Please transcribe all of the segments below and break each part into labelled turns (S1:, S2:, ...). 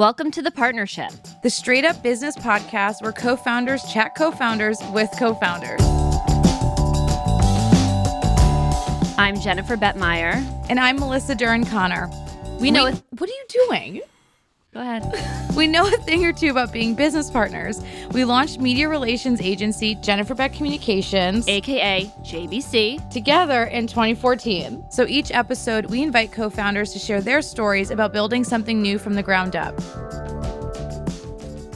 S1: Welcome to the partnership,
S2: the straight up business podcast where co founders chat co founders with co founders.
S1: I'm Jennifer Bettmeyer.
S2: And I'm Melissa Duran Connor.
S1: We know.
S2: What are you doing?
S1: Go ahead.
S2: we know a thing or two about being business partners. We launched media relations agency Jennifer Bett Communications,
S1: aka JBC,
S2: together in 2014. So each episode, we invite co founders to share their stories about building something new from the ground up.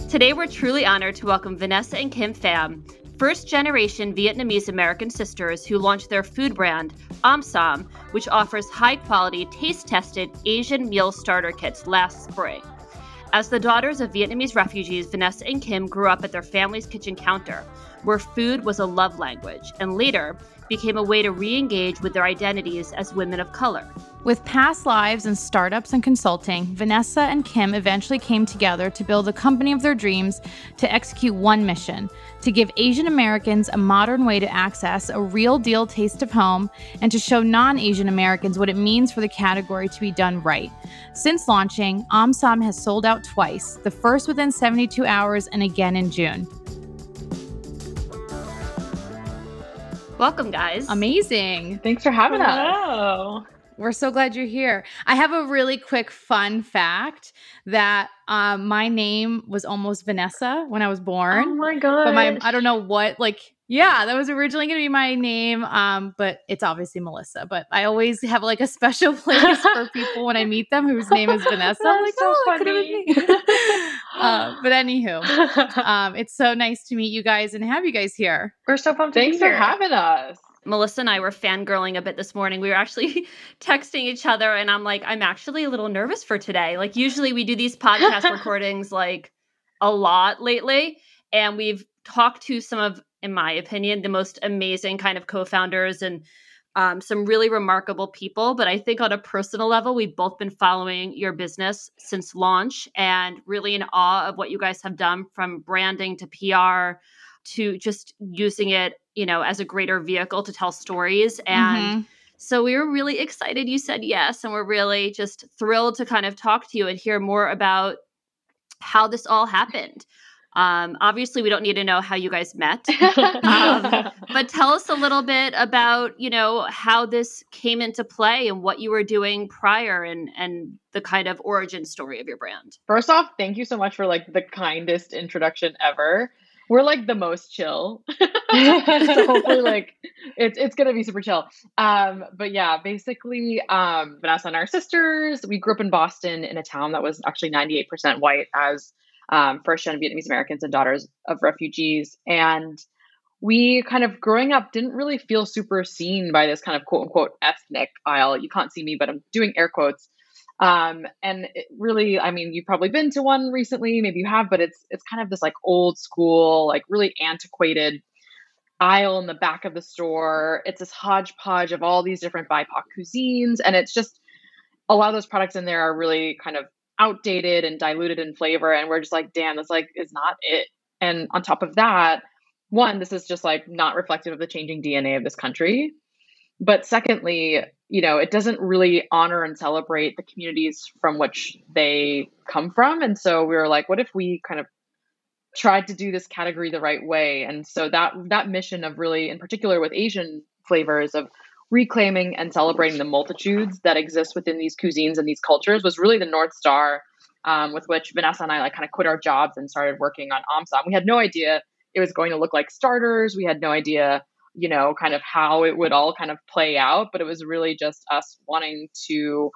S1: Today, we're truly honored to welcome Vanessa and Kim Pham, first generation Vietnamese American sisters who launched their food brand, Omsom, which offers high quality, taste tested Asian meal starter kits last spring. As the daughters of Vietnamese refugees, Vanessa and Kim grew up at their family's kitchen counter, where food was a love language, and later became a way to re engage with their identities as women of color.
S2: With past lives in startups and consulting, Vanessa and Kim eventually came together to build a company of their dreams to execute one mission to give Asian Americans a modern way to access a real deal taste of home and to show non Asian Americans what it means for the category to be done right. Since launching, Omsom has sold out twice, the first within 72 hours and again in June.
S1: Welcome, guys.
S2: Amazing.
S3: Thanks for having
S4: Hello.
S3: us.
S2: We're so glad you're here. I have a really quick fun fact that um, my name was almost Vanessa when I was born.
S3: Oh my god!
S2: but my I don't know what like yeah, that was originally going to be my name um but it's obviously Melissa, but I always have like a special place for people when I meet them whose name is Vanessa. I'm like,
S3: so
S2: "Oh, it could have been
S3: funny."
S2: uh, but anywho, um it's so nice to meet you guys and have you guys here.
S3: We're so pumped.
S4: Thanks
S3: to be
S4: for
S3: here.
S4: having us.
S1: Melissa and I were fangirling a bit this morning. We were actually texting each other, and I'm like, I'm actually a little nervous for today. Like, usually we do these podcast recordings like a lot lately, and we've talked to some of, in my opinion, the most amazing kind of co founders and um, some really remarkable people. But I think on a personal level, we've both been following your business since launch and really in awe of what you guys have done from branding to PR to just using it, you know, as a greater vehicle to tell stories. And
S2: Mhm.
S1: so we were really excited you said yes. And we're really just thrilled to kind of talk to you and hear more about how this all happened. Um, obviously, we don't need to know how you guys met, Um, but tell us a little bit about, you know, how this came into play and what you were doing prior and and the kind of origin story of your brand.
S4: First off, thank you so much for like the kindest introduction ever. We're like the most chill. so hopefully like it's it's gonna be super chill. Um, but yeah, basically, um, Vanessa and our sisters, we grew up in Boston in a town that was actually 98% white as um, first gen Vietnamese Americans and daughters of refugees. And we kind of growing up didn't really feel super seen by this kind of quote unquote ethnic aisle. You can't see me, but I'm doing air quotes. Um, and really, I mean, you've probably been to one recently, maybe you have, but it's it's kind of this like old school, like really antiquated aisle in the back of the store. It's this hodgepodge of all these different BIPOC cuisines, and it's just a lot of those products in there are really kind of outdated and diluted in flavor, and we're just like, damn, this like is not it. And on top of that, one, this is just like not reflective of the changing DNA of this country. But secondly, you know, it doesn't really honor and celebrate the communities from which they come from. And so we were like, what if we kind of tried to do this category the right way? And so that that mission of really, in particular with Asian flavors, of reclaiming and celebrating the multitudes that exist within these cuisines and these cultures was really the north star um, with which Vanessa and I like kind of quit our jobs and started working on Omsom. We had no idea it was going to look like starters. We had no idea, you know, kind of how it would all kind of play out, but it was really just us wanting to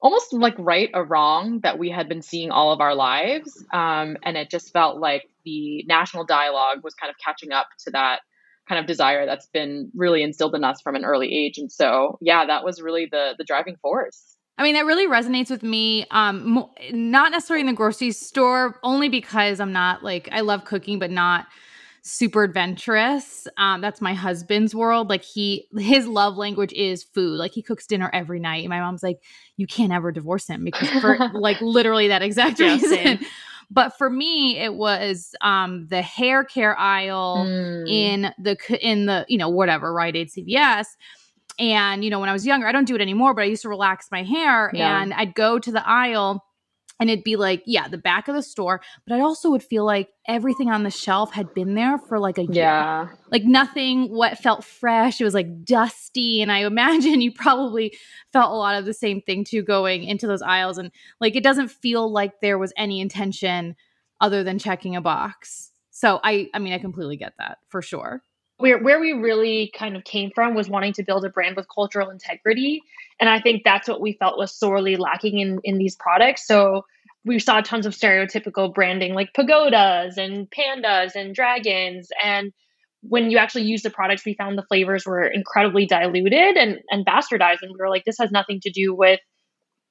S4: almost like right a wrong that we had been seeing all of our lives. Um, and it just felt like the national dialogue was kind of catching up to that kind of desire that's been really instilled in us from an early age. And so, yeah, that was really the the driving force.
S2: I mean, that really resonates with me. Um, not necessarily in the grocery store, only because I'm not like I love cooking, but not super adventurous. Um, that's my husband's world. Like he, his love language is food. Like he cooks dinner every night. And my mom's like, you can't ever divorce him because for like literally that exact
S1: Yeah,
S2: reason.
S1: same.
S2: But for me, it was um, the hair care aisle
S4: Mm.
S2: in the in the you know whatever Rite Aid, CVS. And you know when I was younger, I don't do it anymore, but I used to relax my hair,
S4: Yeah.
S2: and I'd go to the aisle and it'd be like yeah the back of the store but i also would feel like everything on the shelf had been there for like a year.
S4: Yeah.
S2: like nothing what felt fresh it was like dusty and i imagine you probably felt a lot of the same thing too going into those aisles and like it doesn't feel like there was any intention other than checking a box. So i i mean i completely get that for sure.
S3: Where where we really kind of came from was wanting to build a brand with cultural integrity and i think that's what we felt was sorely lacking in in these products so we saw tons of stereotypical branding like pagodas and pandas and dragons and when you actually use the products we found the flavors were incredibly diluted and and bastardized and we were like this has nothing to do with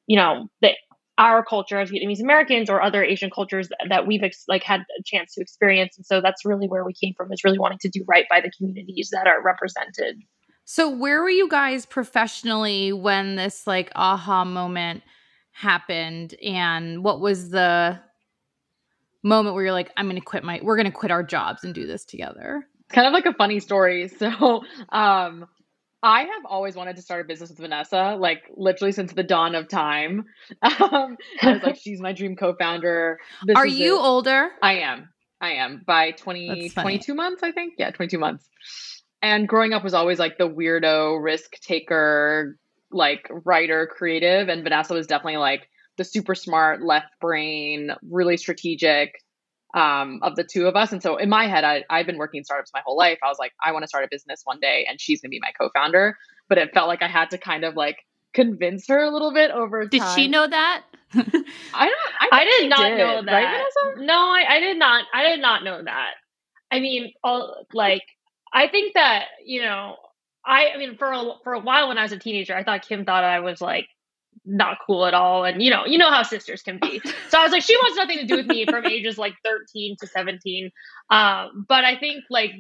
S3: you know the our culture as Vietnamese Americans or other Asian cultures that, we've ex- like had a chance to experience. And so that's really where we came from is really wanting to do right by the communities that are represented.
S2: So where were you guys professionally when this like aha moment happened and what was the moment where you're like i'm gonna quit my we're gonna quit our jobs and do this together
S4: It's kind of like a funny story. So, um, I have always wanted to start a business with Vanessa, like literally since the dawn of time. Um, I was like, she's my dream co-founder. This
S2: are you
S4: it.
S2: older
S4: I am. I am by 20, 22 months, I think. Yeah, 22 months. And growing up was always like the weirdo risk taker, like writer, creative. And Vanessa was definitely like the super smart, left brain, really strategic um, of the two of us. And so in my head, I, I've been working in startups my whole life. I was like, I want to start a business one day and she's going to be my co founder. But it felt like I had to kind of like convince her a little bit over
S1: Did
S4: time.
S1: she know that?
S4: I don't, I,
S3: I did not
S4: did,
S3: know that.
S4: Right, Vanessa?
S3: No, I, I did not. I did not know that. I mean, all like I think that you know, I, I mean, for a, for a while when I was a teenager, I thought Kim thought I was like not cool at all, and you know, you know how sisters can be. so I was like, she wants nothing to do with me from ages like thirteen to seventeen. Um, but I think like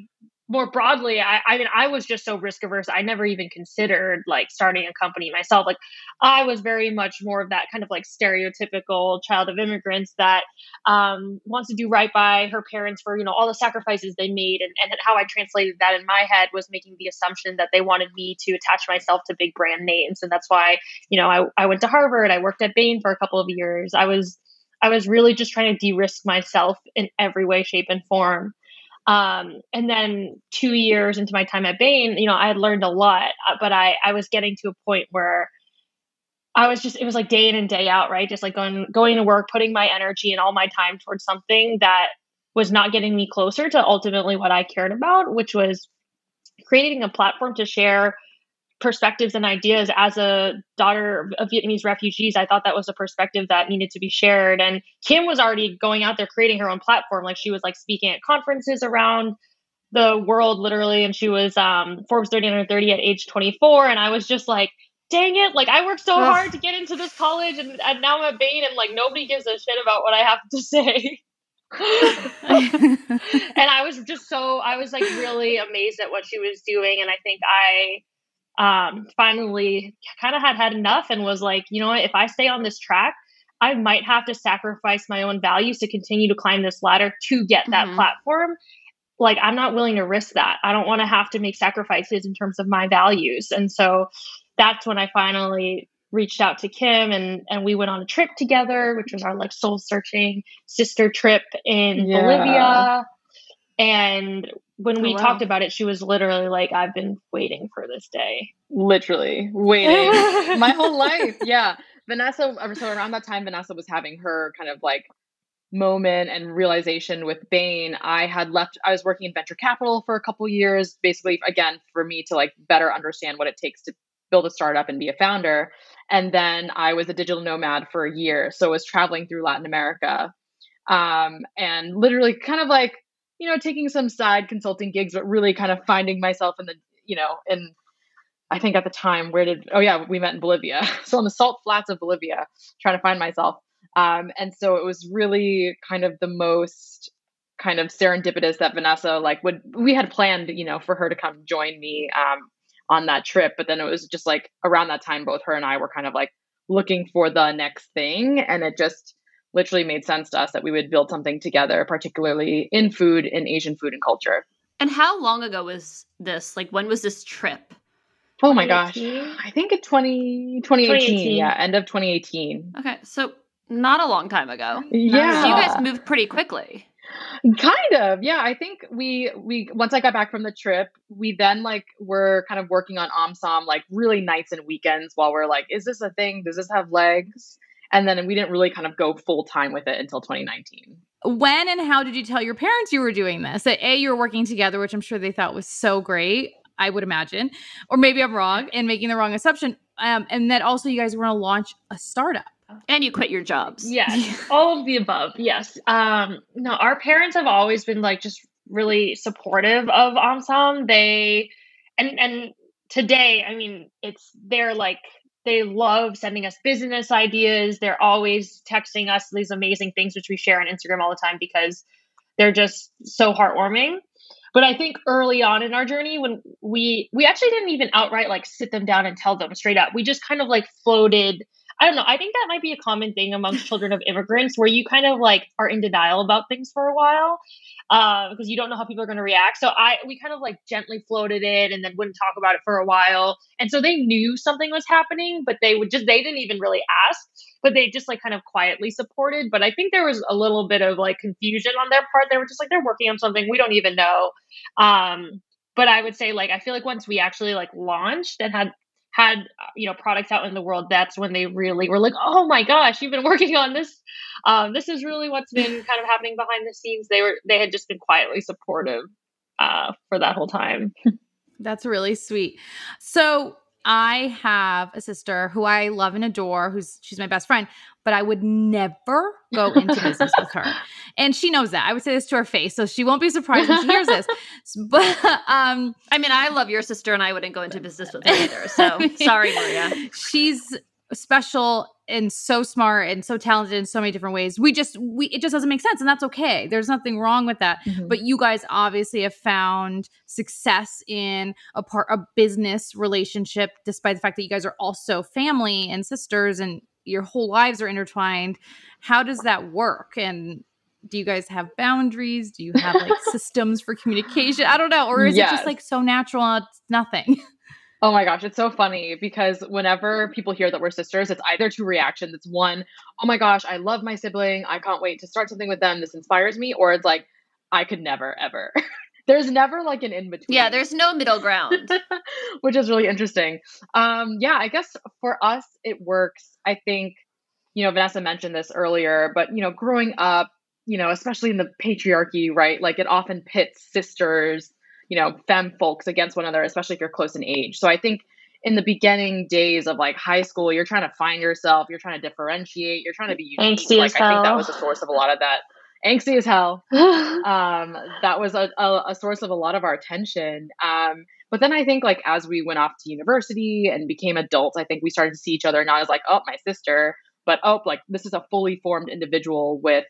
S3: more broadly, I, I mean, I was just so risk averse. I never even considered like starting a company myself. Like, I was very much more of that kind of like stereotypical child of immigrants that um, wants to do right by her parents for you know all the sacrifices they made, and and how I translated that in my head was making the assumption that they wanted me to attach myself to big brand names, and that's why you know I I went to Harvard, I worked at Bain for a couple of years. I was I was really just trying to de-risk myself in every way, shape, and form. Um, and then two years into my time at Bain, you know, I had learned a lot, uh, but I, I was getting to a point where I was just, it was like day in and day out, right? Just like going, going to work, putting my energy and all my time towards something that was not getting me closer to ultimately what I cared about, which was creating a platform to share perspectives and ideas as a daughter of Vietnamese refugees. I thought that was a perspective that needed to be shared. And Kim was already going out there creating her own platform. Like she was like speaking at conferences around the world literally. And she was um, Forbes 30 under 30 at age 24. And I was just like, dang it. Like I worked so
S2: Ugh.
S3: hard to get into this college and, and now I'm at Bain and like nobody gives a shit about what I have to say. and I was just so I was like really amazed at what she was doing, and I think I um, finally kind of had had enough and was like, you know what, if I stay on this track, I might have to sacrifice my own values to continue to climb this ladder to get that
S1: Mhm.
S3: platform. Like I'm not willing to risk that. I don't want to have to make sacrifices in terms of my values, and so that's when I finally reached out to Kim and and we went on a trip together, which was our like soul searching sister trip in
S4: Yeah.
S3: Bolivia. And when we
S1: Oh, wow.
S3: talked about it, she was literally like, I've been waiting for this day.
S4: literally waiting my whole life. Yeah. Vanessa, so around that time, Vanessa was having her kind of like moment and realization with Bain. I had left, I was working in venture capital for a couple years, basically, again, for me to like better understand what it takes to build a startup and be a founder. And then I was a digital nomad for a year. So I was traveling through Latin America um, and literally kind of like, you know, taking some side consulting gigs, but really kind of finding myself in the, you know, in I think at the time, where did, oh yeah, we met in Bolivia. So on the salt flats of Bolivia, trying to find myself. Um, and so it was really kind of the most kind of serendipitous that Vanessa, like, would, we had planned, you know, for her to come join me um, on that trip. But then it was just like around that time, both her and I were kind of like looking for the next thing. And it just literally made sense to us that we would build something together, particularly in food, in Asian food and culture.
S1: And how long ago was this? Like, when was this trip?
S4: Oh my gosh. I think in 20, 2018,
S3: 2018.
S4: yeah, end of 2018.
S1: Okay, so not a long time ago.
S4: Yeah.
S1: So you guys moved pretty quickly.
S4: Kind of. Yeah, I think we we once I got back from the trip, we then like were kind of working on OMSOM like really nights and weekends while we're like, is this a thing? Does this have legs? And then we didn't really kind of go full time with it until 2019.
S2: When and how did you tell your parents you were doing this? That A, you were working together, which I'm sure they thought was so great. I would imagine, or maybe I'm wrong and making the wrong assumption. Um, and that also you guys were going to launch a startup.
S1: And you quit your jobs.
S3: Yes, all of the above. Yes. Um, no, our parents have always been like just really supportive of OMSOM. They and and today, I mean, it's they're like they love sending us business ideas. They're always texting us these amazing things, which we share on Instagram all the time because they're just so heartwarming. But I think early on in our journey, when we we actually didn't even outright like sit them down and tell them straight up. We just kind of like floated I don't know. I think that might be a common thing amongst children of immigrants where you kind of like are in denial about things for a while uh, because you don't know how people are going to react. So I we kind of like gently floated it and then wouldn't talk about it for a while. And so they knew something was happening, but they would just they didn't even really ask, but they just like kind of quietly supported. But I think there was a little bit of like confusion on their part. They were just like they're working on something we don't even know. Um, but I would say like I feel like once we actually like launched and had had you know products out in the world that's when they really were like oh my gosh you've been working on this um, this is really what's been kind of happening behind the scenes. They were they had just been quietly supportive uh, for that whole time.
S2: That's really sweet. So I have a sister who I love and adore, who's she's my best friend, but I would never go into business with her. And she knows that. I would say this to her face, so she won't be surprised when she hears this. But um
S1: I mean, I love your sister and I wouldn't go into business with her either. So sorry, Maria.
S2: She's special and so smart and so talented in so many different ways. We just we it just doesn't make sense and that's okay. There's nothing wrong with that. Mm-hmm. But you guys obviously have found success in a part a business relationship despite the fact that you guys are also family and sisters and your whole lives are intertwined. How does that work? And do you guys have boundaries? Do you have like systems for communication? I don't know. Or is yes. it just like so natural? Uh, it's nothing.
S4: Oh my gosh, it's so funny because whenever people hear that we're sisters, it's either two reactions. It's one, oh my gosh, I love my sibling. I can't wait to start something with them. This inspires me. Or it's like, I could never, ever. there's never like an in between.
S1: Yeah, there's no middle ground,
S4: which is really interesting. Um, yeah, I guess for us, it works. I think, you know, Vanessa mentioned this earlier, but, you know, growing up, you know, especially in the patriarchy, right? Like it often pits sisters you know, femme folks against one another, especially if you're close in age. So I think in the beginning days of like high school, you're trying to find yourself, you're trying to differentiate, you're trying to be unique.
S3: Angsty
S4: like I think that was a source of a lot of that. Angsty as hell. um, that was a, a, a, source of a lot of our tension. Um, but then I think like as we went off to university and became adults, I think we started to see each other not as like, oh, my sister, but oh, like this is a fully formed individual with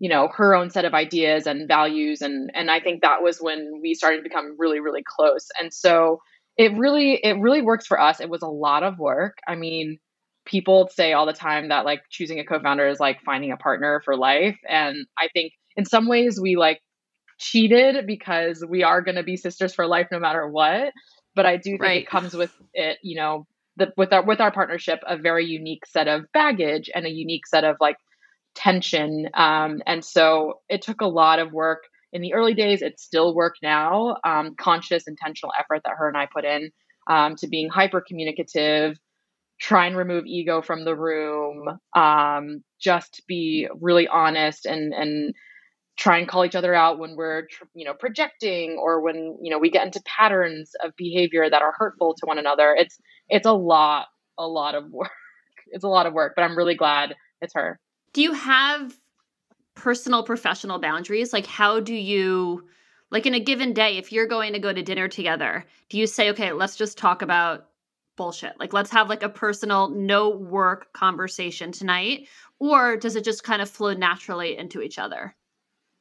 S4: you know her own set of ideas and values and and i think that was when we started to become really really close and so it really it really works for us it was a lot of work i mean people say all the time that like choosing a co-founder is like finding a partner for life and i think in some ways we like cheated because we are going to be sisters for life no matter what but i do think right. it comes with it you know the, with our with our partnership a very unique set of baggage and a unique set of like tension. Um, and so it took a lot of work in the early days. It's still work now, um, conscious, intentional effort that her and I put in um, to being hyper communicative, try and remove ego from the room, um, just be really honest and, and, try and call each other out when we're you know projecting or when you know we get into patterns of behavior that are hurtful to one another. It's it's a lot a lot of work. It's a lot of work but i'm really glad it's her.
S1: Do you have personal professional boundaries? Like, how do you, like, in a given day, if you're going to go to dinner together, do you say, okay, let's just talk about bullshit? Like, let's have like a personal, no work conversation tonight? Or does it just kind of flow naturally into each other?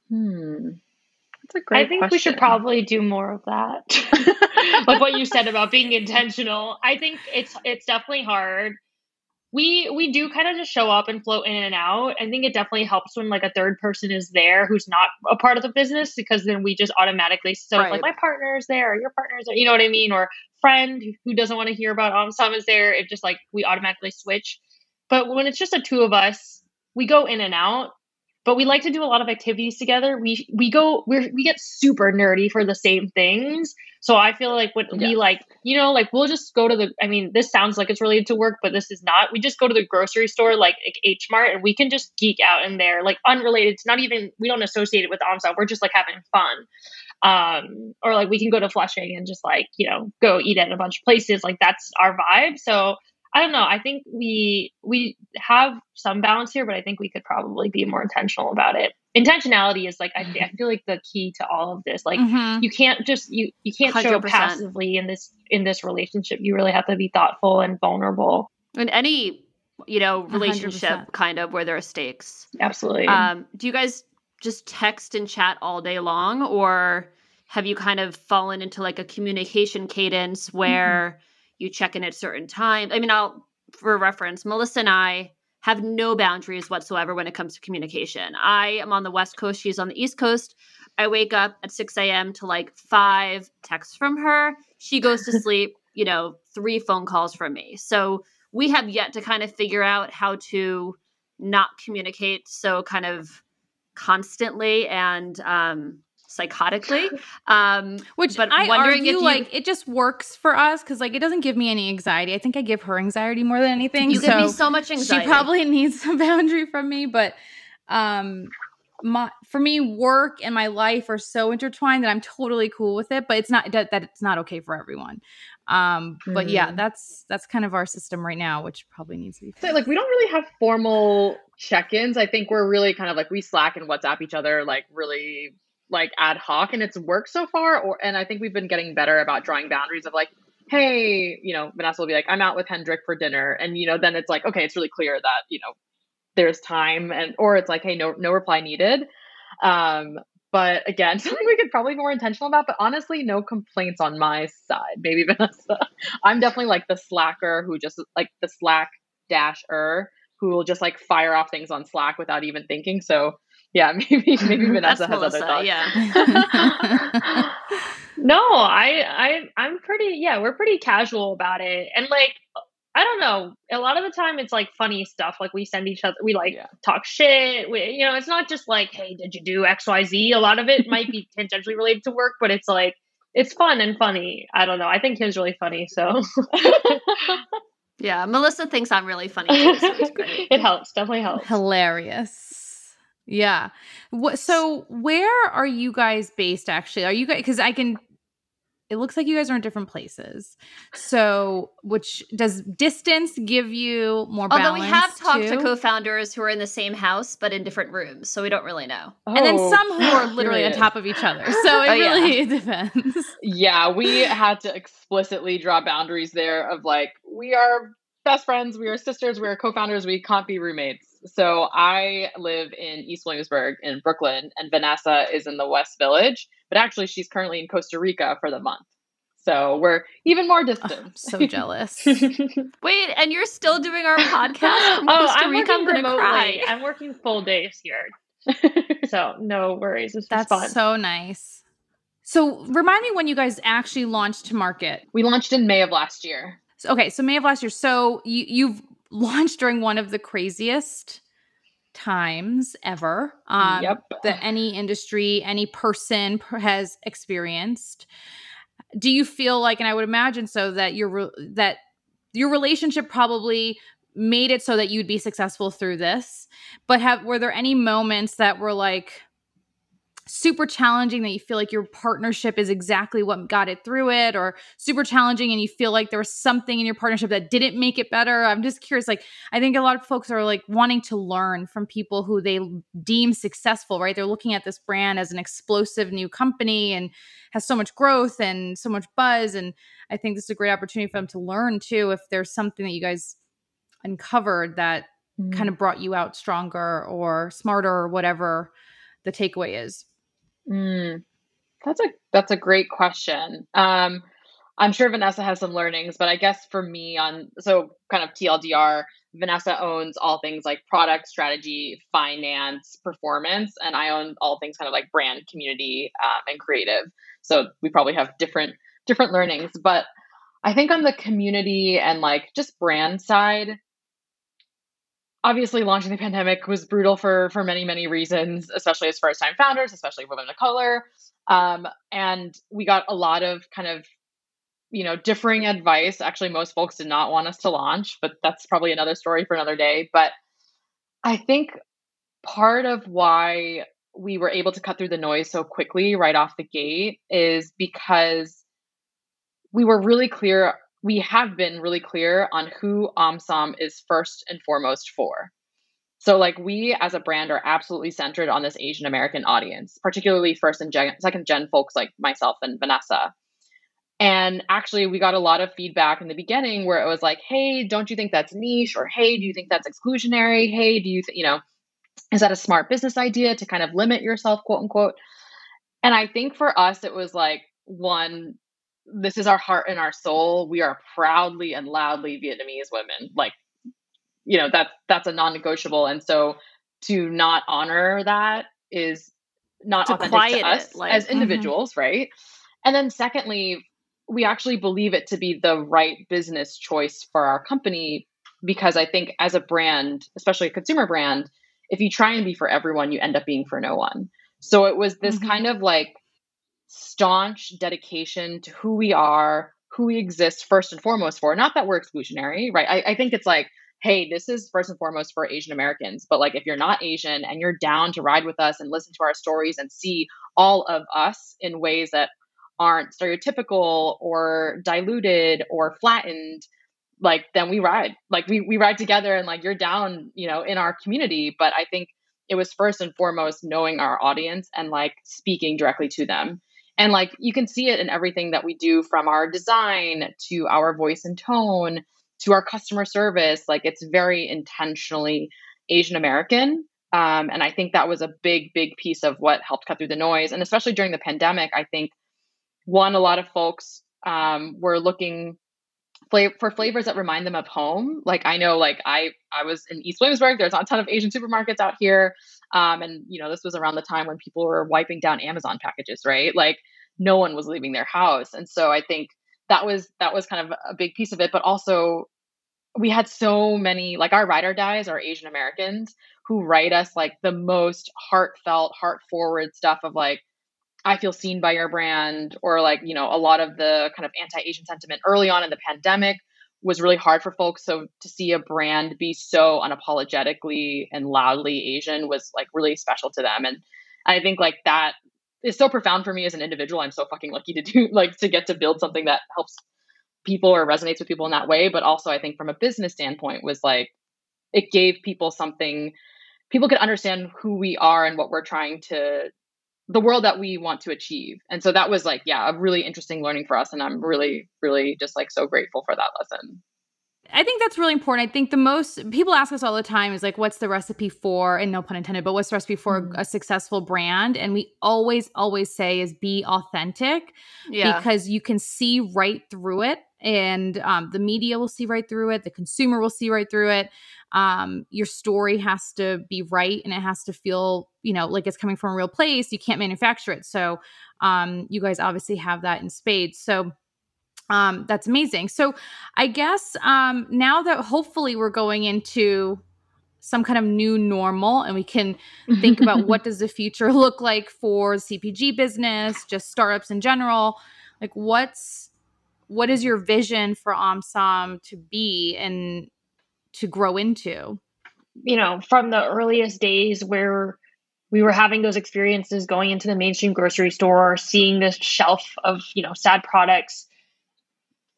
S4: Hmm. That's a great
S3: I think
S4: question.
S3: we should probably do more of that. like what you said about being intentional. I think it's it's definitely hard we we do kind of just show up and float in and out. I think it definitely helps when like a third person is there who's not a part of the business because then we just automatically so right. like my partner's there, your partner's there, you know what I mean, or friend who doesn't want to hear about OMSOM is there. It just like we automatically switch. But when it's just the two of us, we go in and out, but we like to do a lot of activities together. We we go we we get super nerdy for the same things. So I feel like when we like, you know, like we'll just go to the I mean, this sounds like it's related to work, but this is not. We just go to the grocery store like H Mart and we can just geek out in there, like unrelated. It's not even we don't associate it with OMSOM. We're just like having fun. Um, or like we can go to Flushing and just like, you know, go eat at a bunch of places. Like that's our vibe. So I don't know. I think we we have some balance here, but I think we could probably be more intentional about it. Intentionality is like I, I feel like the key to all of this. Like
S2: Mhm.
S3: you can't just you you can't show
S1: 100%.
S3: passively in this in this relationship. You really have to be thoughtful and vulnerable.
S1: In any, you know, relationship
S2: 100%.
S1: kind of where there are stakes.
S3: Absolutely.
S1: Um, do you guys just text and chat all day long, or have you kind of fallen into like a communication cadence where you check in at certain times? I mean, I'll for reference, Melissa and I have no boundaries whatsoever when it comes to communication. I am on the West Coast; she's on the East Coast. I wake up at 6 a.m. to like five texts from her. She goes to sleep, you know, three phone calls from me. So we have yet to kind of figure out how to not communicate so kind of constantly and um psychotically um
S2: Which
S1: But
S2: I
S1: wondering
S2: argue
S1: if you-
S2: like it just works for us because like it doesn't give me any anxiety. I think I give her anxiety more than anything.
S1: you
S2: so
S1: give me so much anxiety
S2: she probably needs some boundary from me, but um my for me work and my life are so intertwined that I'm totally cool with it, but it's not that, that it's not okay for everyone. Um but yeah,
S4: Mhm.
S2: that's that's kind of our system right now, which probably needs to be
S4: So, like we don't really have formal check-ins. I think we're really kind of like we Slack and WhatsApp each other like really like ad hoc, and it's worked so far. Or and I think we've been getting better about drawing boundaries of like, hey, you know, Vanessa will be like, I'm out with Hendrik for dinner, and you know, then it's like, okay, it's really clear that you know there's time, and or it's like, hey, no, no reply needed. Um, but again, something we could probably be more intentional about. But honestly, no complaints on my side. Maybe Vanessa. I'm definitely like the slacker who just like the Slack dasher who will just like fire off things on Slack without even thinking. So yeah, maybe maybe Vanessa has
S1: melissa
S4: other thoughts.
S1: yeah
S3: No, I I I'm pretty yeah, we're pretty casual about it. And like I don't know, a lot of the time it's like funny stuff like we send each other we like
S4: Yeah.
S3: talk shit. We, you know, it's not just like hey, did you do XYZ? A lot of it might be tangentially related to work, but it's like it's fun and funny. I don't know. I think Kim's really funny, so
S1: yeah melissa thinks i'm really funny too, so it's great
S3: it helps. Definitely helps.
S2: Hilarious. Yeah. What so where are you guys based actually? Are you guys cuz I can it looks like you guys are in different places. So, which does distance give you more
S1: although we have
S2: balance,
S1: talked
S2: too?
S1: to co-founders who are in the same house but in different rooms so we don't really know
S2: and then
S4: Oh,
S2: some who are literally on top of each other. So it
S1: Oh, yeah.
S2: really depends.
S4: yeah, we had to explicitly draw boundaries there of like, we are best friends, we are sisters, we are co founders, we can't be roommates. So I live in East Williamsburg in Brooklyn, and Vanessa is in the West Village, but actually she's currently in Costa Rica for the month. So we're even more distant.
S2: I'm so jealous.
S1: wait and you're still doing our podcast from
S3: oh,
S1: costa
S3: I'm
S1: rica i'm
S3: working
S1: gonna
S3: remotely.
S1: cry
S3: I'm working full days here. So no worries. This
S2: That's
S3: fun.
S2: so nice. So, remind me when you guys actually launched to market.
S4: we launched in May of last year.
S2: So, okay, so May of last year. So you you've launched during one of the craziest times ever. Um,
S4: yep.
S2: That any industry, any person has experienced. Do you feel like, and I would imagine so, that your re- that your relationship probably made it so that you'd be successful through this. But have were there any moments that were like super challenging that you feel like your partnership is exactly what got it through it or super challenging and you feel like there was something in your partnership that didn't make it better. I'm just curious like i think a lot of folks are like wanting to learn from people who they deem successful right? They're looking at this brand as an explosive new company and has so much growth and so much buzz and i think this is a great opportunity for them to learn too if there's something that you guys uncovered that mm. kind of brought you out stronger or smarter or whatever the takeaway is
S4: Mm, that's a that's a great question. Um, I'm sure Vanessa has some learnings, but I guess for me on so kind of TLDR, Vanessa owns all things like product strategy, finance, performance, and I own all things kind of like brand, community, um, and creative. So we probably have different different learnings, but I think on the community and like just brand side, obviously launching the pandemic was brutal for for many many reasons especially as first time founders especially women of color. Um, and we got a lot of kind of you know differing advice. Actually most folks did not want us to launch but that's probably another story for another day. But i think part of why we were able to cut through the noise so quickly right off the gate is because we were really clear we have been really clear on who OMSOM is first and foremost for. So, like, we as a brand are absolutely centered on this Asian American audience, particularly first and gen- second gen folks like myself and Vanessa. And actually, we got a lot of feedback in the beginning where it was like, hey, don't you think that's niche? Or hey, do you think that's exclusionary? Hey, do you, th- you know, is that a smart business idea to kind of limit yourself, quote unquote? And I think for us, it was like, one, this is our heart and our soul. We are proudly and loudly Vietnamese women. Like, you know, that's that's a non-negotiable. And so to not honor that is not to authentic to us like, as mm-hmm. individuals, mm-hmm. right? And then secondly, we actually believe it to be the right business choice for our company because I think as a brand, especially a consumer brand, if you try and be for everyone, you end up being for no one. So it was this mm-hmm. kind of like staunch dedication to who we are, who we exist first and foremost for. Not that we're exclusionary, right? I, I think it's like, hey, this is first and foremost for Asian Americans. But like, if you're not Asian and you're down to ride with us and listen to our stories and see all of us in ways that aren't stereotypical or diluted or flattened, like then we ride. Like we we ride together and like you're down, you know, in our community. But I think it was first and foremost knowing our audience and like speaking directly to them and like you can see it in everything that we do from our design to our voice and tone to our customer service. Like it's very intentionally Asian American. Um, and I think that was a big, big piece of what helped cut through the noise. And especially during the pandemic, I think one, a lot of folks um, were looking for flavors that remind them of home. Like I know, like I I was in East Williamsburg. There's a ton of Asian supermarkets out here, um, and you know this was around the time when people were wiping down Amazon packages, right? Like no one was leaving their house, and so I think that was that was kind of a big piece of it. But also, we had so many like our ride or dies are Asian Americans who write us like the most heartfelt, heart forward stuff of like I feel seen by your brand, or like, you know, a lot of the kind of anti Asian sentiment early on in the pandemic was really hard for folks. So to see a brand be so unapologetically and loudly Asian was like really special to them. And I think like that is so profound for me as an individual. I'm so fucking lucky to do like to get to build something that helps people or resonates with people in that way. But also, I think from a business standpoint, was like it gave people something people could understand who we are and what we're trying to the world that we want to achieve. And so that was like, yeah, a really interesting learning for us. And I'm really, really just like so grateful for that lesson.
S2: I think that's really important. I think the most people ask us all the time is like, what's the recipe for, and no pun intended, but what's the recipe for mm-hmm. a successful brand? And we always, always say is be authentic yeah. because you can see right through it. And um, the media will see right through it, the consumer will see right through it um, your story has to be right and it has to feel you know like it's coming from a real place you can't manufacture it so um, you guys obviously have that in spades so um, that's amazing so i guess um, now that hopefully we're going into some kind of new normal and we can think about what does the future look like for cpg business just startups in general like what's what is your vision for omsom to be and to grow into?
S3: You know, from the earliest days where we were having those experiences going into the mainstream grocery store, seeing this shelf of, you know, sad products.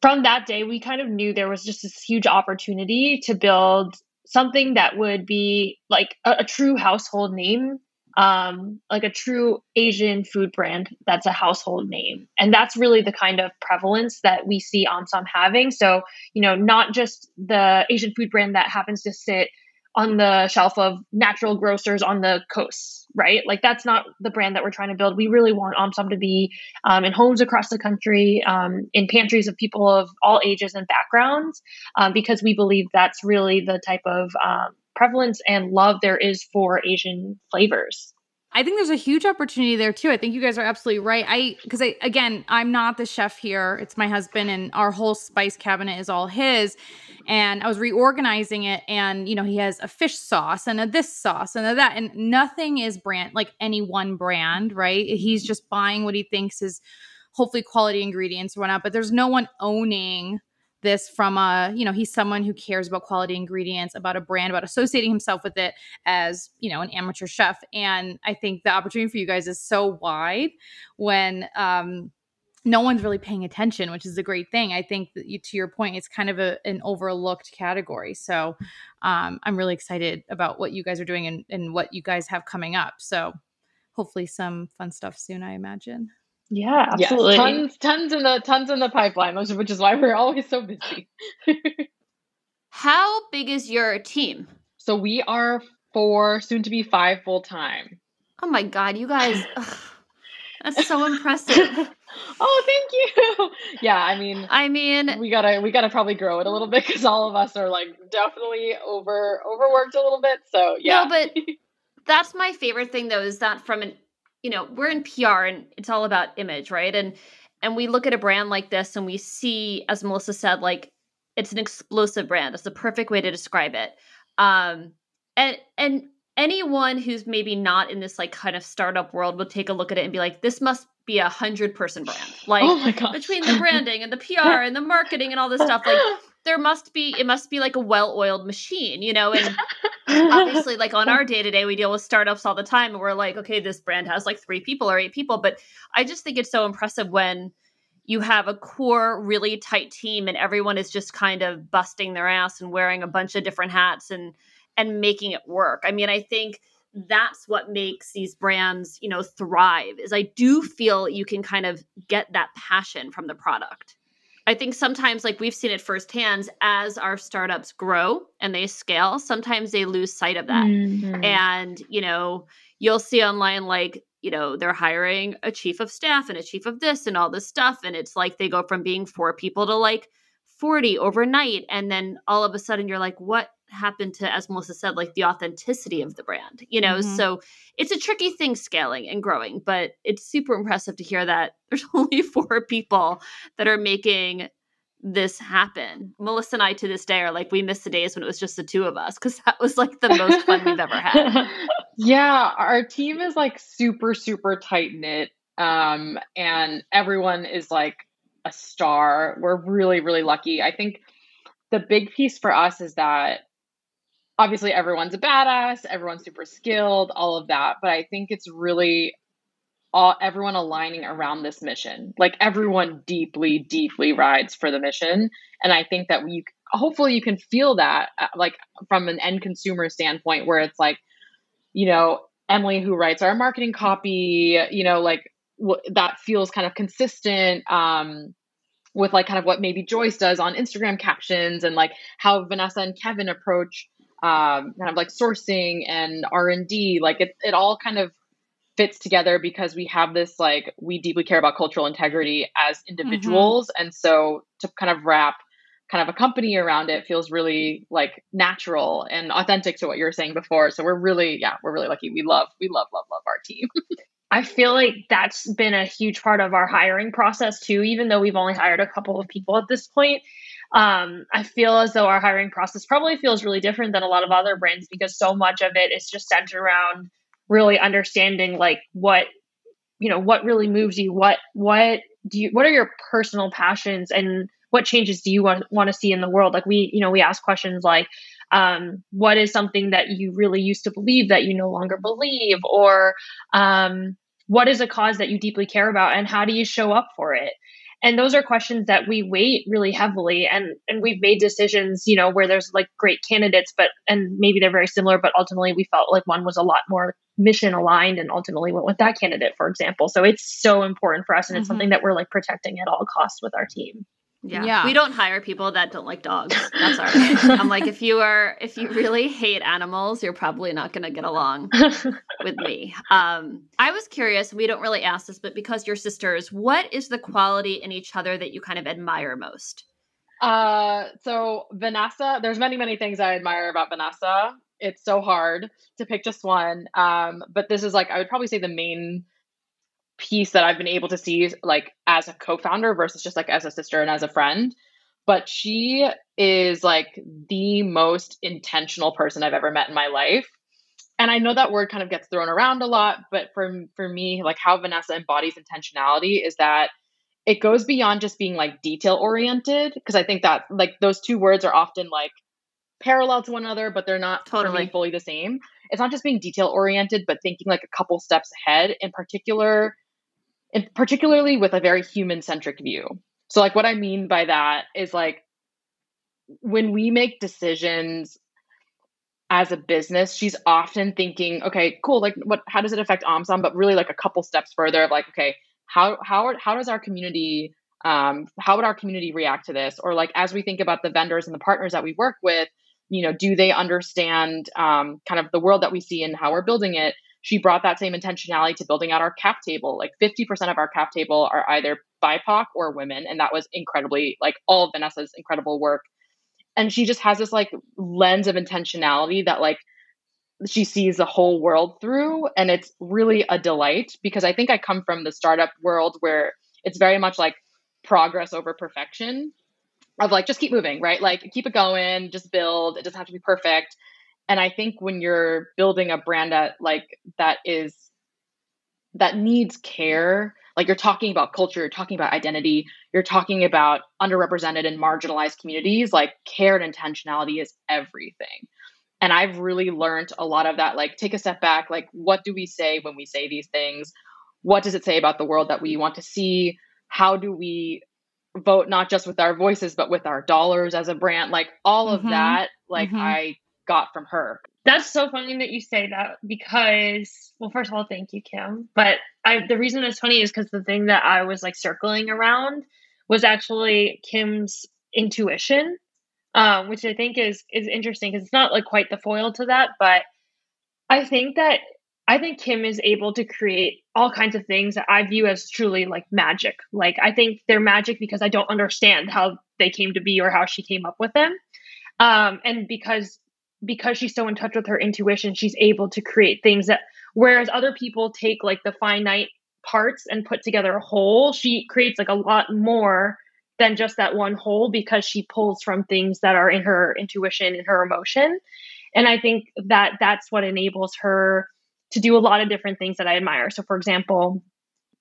S3: From that day, we kind of knew there was just this huge opportunity to build something that would be like a, a true household name um, like a true Asian food brand that's a household name. And that's really the kind of prevalence that we see OMSOM having. So, you know, not just the Asian food brand that happens to sit on the shelf of natural grocers on the coasts, right? Like that's not the brand that we're trying to build. We really want OMSOM to be um, in homes across the country, um, in pantries of people of all ages and backgrounds, um, because we believe that's really the type of um, prevalence and love there is for Asian flavors.
S2: I think there's a huge opportunity there too. I think you guys are absolutely right. I because I again, I'm not the chef here. It's my husband and our whole spice cabinet is all his. And I was reorganizing it and you know, he has a fish sauce and a this sauce and a that and nothing is brand like any one brand, right? He's just buying what he thinks is hopefully quality ingredients or whatnot, but there's no one owning this from a you know he's someone who cares about quality ingredients about a brand about associating himself with it as you know an amateur chef. And i think the opportunity for you guys is so wide when um no one's really paying attention which is a great thing. I think you, to your point it's kind of a, an overlooked category. So um, i'm really excited about what you guys are doing and, and what you guys have coming up. So hopefully some fun stuff soon i imagine
S3: yeah, absolutely.
S4: Yes, tons, tons in the tons in the pipeline, which is why we're always so busy.
S1: How big is your team?
S4: So we are four, soon to be five full time.
S1: Oh my god, you guys! ugh, that's so impressive.
S4: oh, thank you. Yeah, I mean,
S1: I mean,
S4: we gotta we gotta probably grow it a little bit because all of us are like definitely over overworked a little bit. So yeah,
S1: no, but that's my favorite thing though is that from an you know, we're in PR and it's all about image, right? And and we look at a brand like this and we see, as Melissa said, like it's an explosive brand. It's the perfect way to describe it. Um, and and anyone who's maybe not in this like kind of startup world would take a look at it and be like, this must be a hundred person brand. Like
S4: oh
S1: between the branding and the PR and the marketing and all this stuff, like there must be it must be like a well-oiled machine, you know, and obviously like on our day to day we deal with startups all the time and we're like okay this brand has like three people or eight people but i just think it's so impressive when you have a core really tight team and everyone is just kind of busting their ass and wearing a bunch of different hats and and making it work. I mean i think that's what makes these brands you know thrive is i do feel you can kind of get that passion from the product I think sometimes, like we've seen it firsthand, as our startups grow and they scale, sometimes they lose sight of that. Mm-hmm. And, you know, you'll see online, like, you know, they're hiring a chief of staff and a chief of this and all this stuff. And it's like they go from being four people to like 40 overnight. And then all of a sudden you're like, what happened to, as Melissa said, like the authenticity of the brand, you know? Mm-hmm. So it's a tricky thing scaling and growing, but it's super impressive to hear that there's only four people that are making this happen. Melissa and I to this day are like, we miss the days when it was just the two of us because that was like the most fun we've ever had.
S4: Yeah, our team is like super, super tight knit. Um, and everyone is like a star. We're really, really lucky. I think the big piece for us is that obviously everyone's a badass, everyone's super skilled, all of that. But I think it's really all everyone aligning around this mission. Like everyone deeply, deeply rides for the mission, and I think that we hopefully you can feel that uh, like from an end consumer standpoint, where it's like, you know, Emily who writes our marketing copy, you know, like that feels kind of consistent. Um, with like kind of what maybe Joyce does on Instagram captions and like how Vanessa and Kevin approach um, kind of like sourcing and R and D. Like it, it all kind of fits together because we have this like we deeply care about cultural integrity as individuals, mm-hmm. and so to kind of wrap kind of a company around it feels really like natural and authentic to what you were saying before. So we're really, yeah, we're really lucky. We love, we love, love, love our team.
S3: I feel like that's been a huge part of our hiring process too, even though we've only hired a couple of people at this point. Um, I feel as though our hiring process probably feels really different than a lot of other brands because so much of it is just centered around really understanding like what you know what really moves you what what do you what are your personal passions and what changes do you want, want to see in the world? Like we you know we ask questions like um, what is something that you really used to believe that you no longer believe? Or um, what is a cause that you deeply care about and how do you show up for it and those are questions that we weight really heavily and and we've made decisions you know where there's like great candidates but and maybe they're very similar but ultimately we felt like one was a lot more mission aligned and ultimately went with that candidate for example so it's so important for us and it's mm-hmm. something that we're like protecting at all costs with our team
S1: yeah. yeah. We don't hire people that don't like dogs. That's all right. I'm like, if you are, if you really hate animals, you're probably not going to get along with me. Um, I was curious, we don't really ask this, but because you're sisters, what is the quality in each other that you kind of admire most?
S4: Uh, so Vanessa, there's many, many things I admire about Vanessa it's so hard to pick just one. Um, but this is like I would probably say the main piece that I've been able to see like as a co-founder versus just like as a sister and as a friend. But she is like the most intentional person I've ever met in my life. And I know that word kind of gets thrown around a lot, but for for me, like how Vanessa embodies intentionality is that it goes beyond just being like detail oriented because I think that like those two words are often like parallel to one another, but they're not totally fully the same. It's not just being detail oriented, but thinking like a couple steps ahead. In particular, in particularly with a very human centric view. So like what I mean by that is like when we make decisions as a business, she's often thinking, okay, cool, like what how does it affect Omsom? But really like a couple steps further of like, okay, how how how does our community um, how would our community react to this? Or like as we think about the vendors and the partners that we work with, you know, do they understand um, kind of the world that we see and how we're building it? She brought that same intentionality to building out our cap table. Like 50% of our cap table are either BIPOC or women, and that was incredibly like all of Vanessa's incredible work. And she just has this like lens of intentionality that like she sees the whole world through and it's really a delight because i think i come from the startup world where it's very much like progress over perfection of like just keep moving right like keep it going just build it doesn't have to be perfect and i think when you're building a brand that like that is that needs care like you're talking about culture you're talking about identity you're talking about underrepresented and marginalized communities like care and intentionality is everything and I've really learned a lot of that. Like, take a step back. Like, what do we say when we say these things? What does it say about the world that we want to see? How do we vote not just with our voices, but with our dollars as a brand? Like, all mm-hmm. of that, like, mm-hmm. I got from her.
S3: That's so funny that you say that because, well, first of all, thank you, Kim. But I, the reason it's funny is because the thing that I was like circling around was actually Kim's intuition um, which I think is is interesting because it's not like quite the foil to that, but I think that I think Kim is able to create all kinds of things that I view as truly like magic. Like I think they're magic because I don't understand how they came to be or how she came up with them, um, and because because she's so in touch with her intuition, she's able to create things that whereas other people take like the finite parts and put together a whole, she creates like a lot more than just that one whole because she pulls from things that are in her intuition and her emotion. And I think that that's what enables her to do a lot of different things that I admire. So, for example,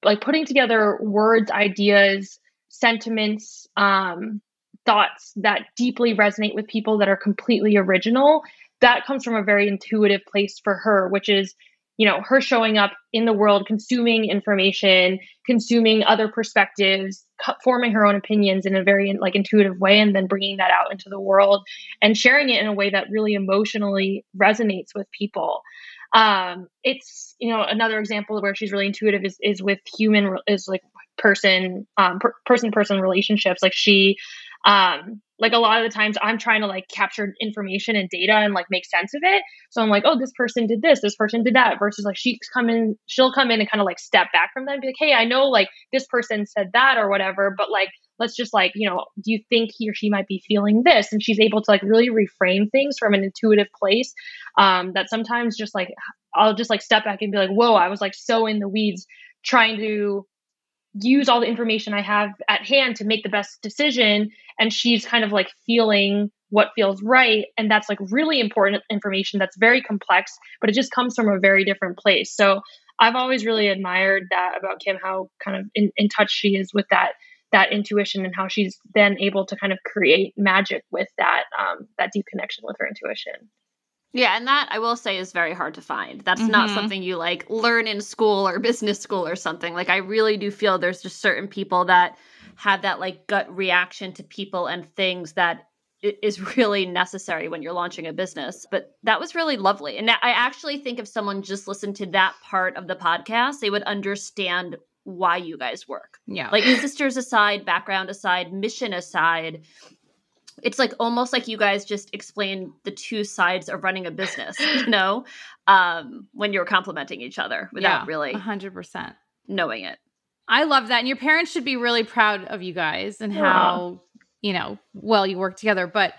S3: like putting together words, ideas, sentiments, um, thoughts that deeply resonate with people that are completely original. That comes from a very intuitive place for her, which is you know her showing up in the world consuming information consuming other perspectives forming her own opinions in a very like intuitive way and then bringing that out into the world and sharing it in a way that really emotionally resonates with people um it's you know another example where she's really intuitive is is with human is like person um per, person person relationships like she um like a lot of the times i'm trying to like capture information and data and like make sense of it. So i'm like oh this person did this this person did that versus like she's come in she'll come in and kind of like step back from them and be like hey i know like this person said that or whatever but like let's just like you know do you think he or she might be feeling this? And she's able to like really reframe things from an intuitive place um that sometimes just like i'll just like step back and be like whoa i was like so in the weeds trying to use all the information I have at hand to make the best decision. And she's kind of like feeling what feels right. And that's like really important information that's very complex, but it just comes from a very different place. So I've always really admired that about Kim, how kind of in, in touch she is with that that intuition and how she's then able to kind of create magic with that um, that deep connection with her intuition.
S1: Yeah, and that I will say is very hard to find. That's mm-hmm. not something you like learn in school or business school or something. Like I really do feel there's just certain people that have that like gut reaction to people and things that is really necessary when you're launching a business. But that was really lovely. And I actually think if someone just listened to that part of the podcast, they would understand why you guys work.
S2: Yeah.
S1: Like sisters aside, background aside, mission aside, it's like almost like you guys just explain the two sides of running a business, you know, um, when you're complimenting each other without
S2: yeah,
S1: really
S2: 100%
S1: knowing it.
S2: I love that. And your parents should be really proud of you guys and how, you know, well you work together. But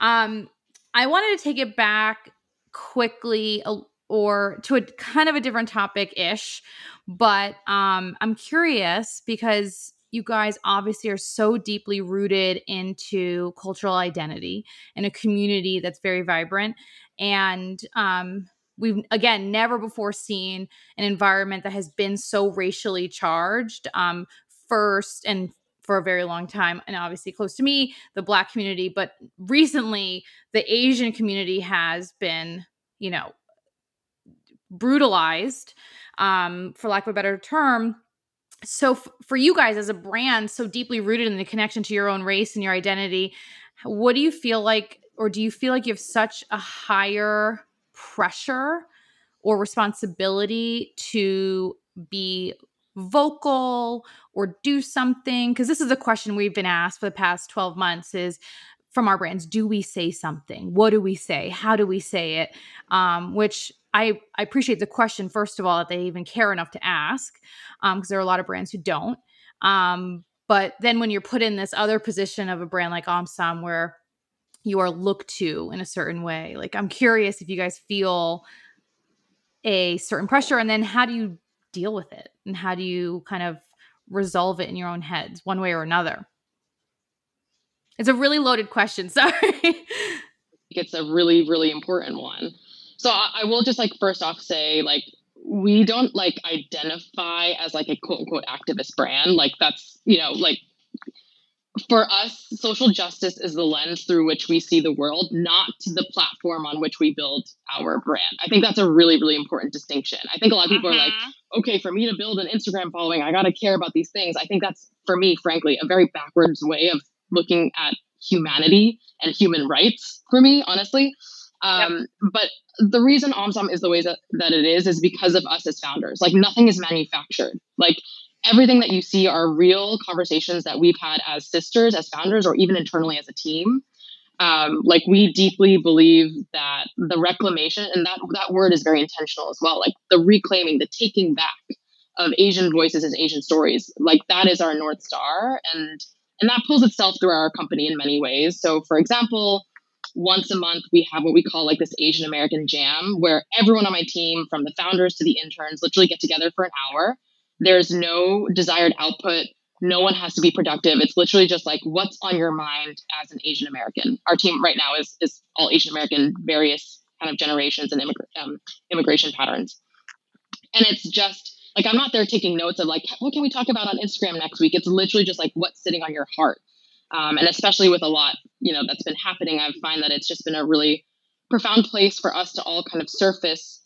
S2: um, I wanted to take it back quickly or to a kind of a different topic ish, but um, I'm curious because you guys obviously are so deeply rooted into cultural identity in a community that's very vibrant. And um, we've, again, never before seen an environment that has been so racially charged. Um, first and for a very long time and obviously close to me the black community but recently the asian community has been you know brutalized um, for lack of a better term so f- for you guys as a brand so deeply rooted in the connection to your own race and your identity what do you feel like or do you feel like you have such a higher pressure or responsibility to be vocal or do something? Because this is a question we've been asked for the past 12 months is from our brands do we say something? What do we say? How do we say it? Um, which I, I appreciate the question first of all that they even care enough to ask because um, there are a lot of brands who don't. Um, but then when you're put in this other position of a brand like omsom where you are looked to in a certain way like i'm curious if you guys feel a certain pressure and then how do you deal with it? And how do you kind of resolve it in your own heads one way or another it's a really loaded question sorry
S4: it's a really really important one so I, I will just like first off say like we don't like identify as like a quote unquote activist brand. Like that's, you know, like for us, social justice is the lens through which we see the world, not the platform on which we build our brand. I think that's a really, really important distinction. I think a lot of people are like, mm-hmm. okay, for me to build an Instagram following, I got to care about these things. I think that's, for me, frankly, a very backwards way of looking at humanity and human rights for me, honestly. Um, yep. But the reason OMSOM is the way that, that it is is because of us as founders. Like nothing is manufactured. Like everything that you see are real conversations that we've had as sisters, as founders, or even internally as a team. Um, like we deeply believe that the reclamation, and that that word is very intentional as well. Like the reclaiming, the taking back of Asian voices and Asian stories. Like that is our north star, and and that pulls itself through our company in many ways. So, for example, once a month we have what we call like this Asian American jam where everyone on my team from the founders to the interns literally get together for an hour. There's no desired output. No one has to be productive. It's literally just like what's on your mind as an Asian American. Our team right now is is all Asian American, various kind of generations and um, immigration patterns. And it's just like I'm not there taking notes of like what can we talk about on Instagram next week. It's literally just like what's sitting on your heart um, and especially with a lot, you know, that's been happening, I find that it's just been a really profound place for us to all kind of surface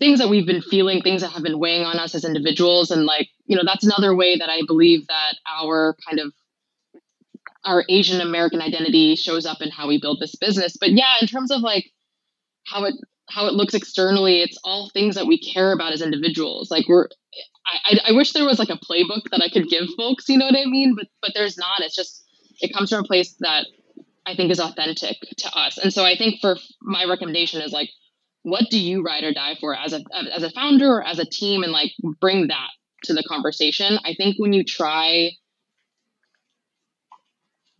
S4: things that we've been feeling, things that have been weighing on us as individuals. And like, you know, that's another way that I believe that our kind of our Asian American identity shows up in how we build this business. But yeah, in terms of like how it how it looks externally, it's all things that we care about as individuals. Like we're I, I wish there was like a playbook that I could give folks, you know what I mean? But but there's not. It's just it comes from a place that I think is authentic to us. And so I think for my recommendation is like, what do you ride or die for as a as a founder or as a team, and like bring that to the conversation. I think when you try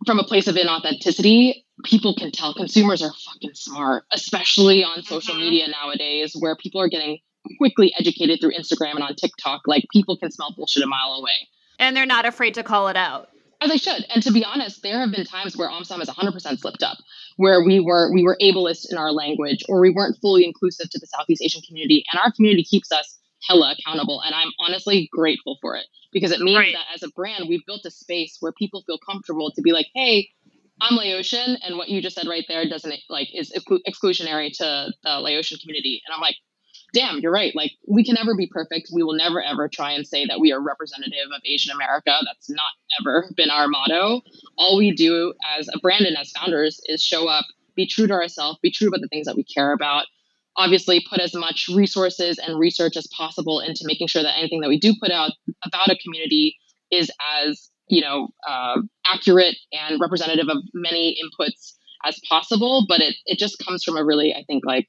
S4: from a place of inauthenticity, people can tell consumers are fucking smart, especially on social mm-hmm. media nowadays, where people are getting quickly educated through Instagram and on TikTok. Like people can smell bullshit a mile away.
S1: And they're not afraid to call it out.
S4: As they should. And to be honest, there have been times where OMSOM has 100% slipped up, where we were we were ableist in our language, or we weren't fully inclusive to the Southeast Asian community, and our community keeps us hella accountable. And I'm honestly grateful for it because it means right. that as a brand, we've built a space where people feel comfortable to be like, hey, I'm Laotian, and what you just said right there doesn't like is exclusionary to the Laotian community. And I'm like, damn, you're right. Like, we can never be perfect. We will never ever try and say that we are representative of Asian America. That's not ever been our motto. All we do as uh, a brand and as founders is show up, be true to ourselves, be true about the things that we care about. Obviously, put as much resources and research as possible into making sure that anything that we do put out about a community is as you know uh, accurate and representative of many inputs as possible. But it it just comes from a really, I think, like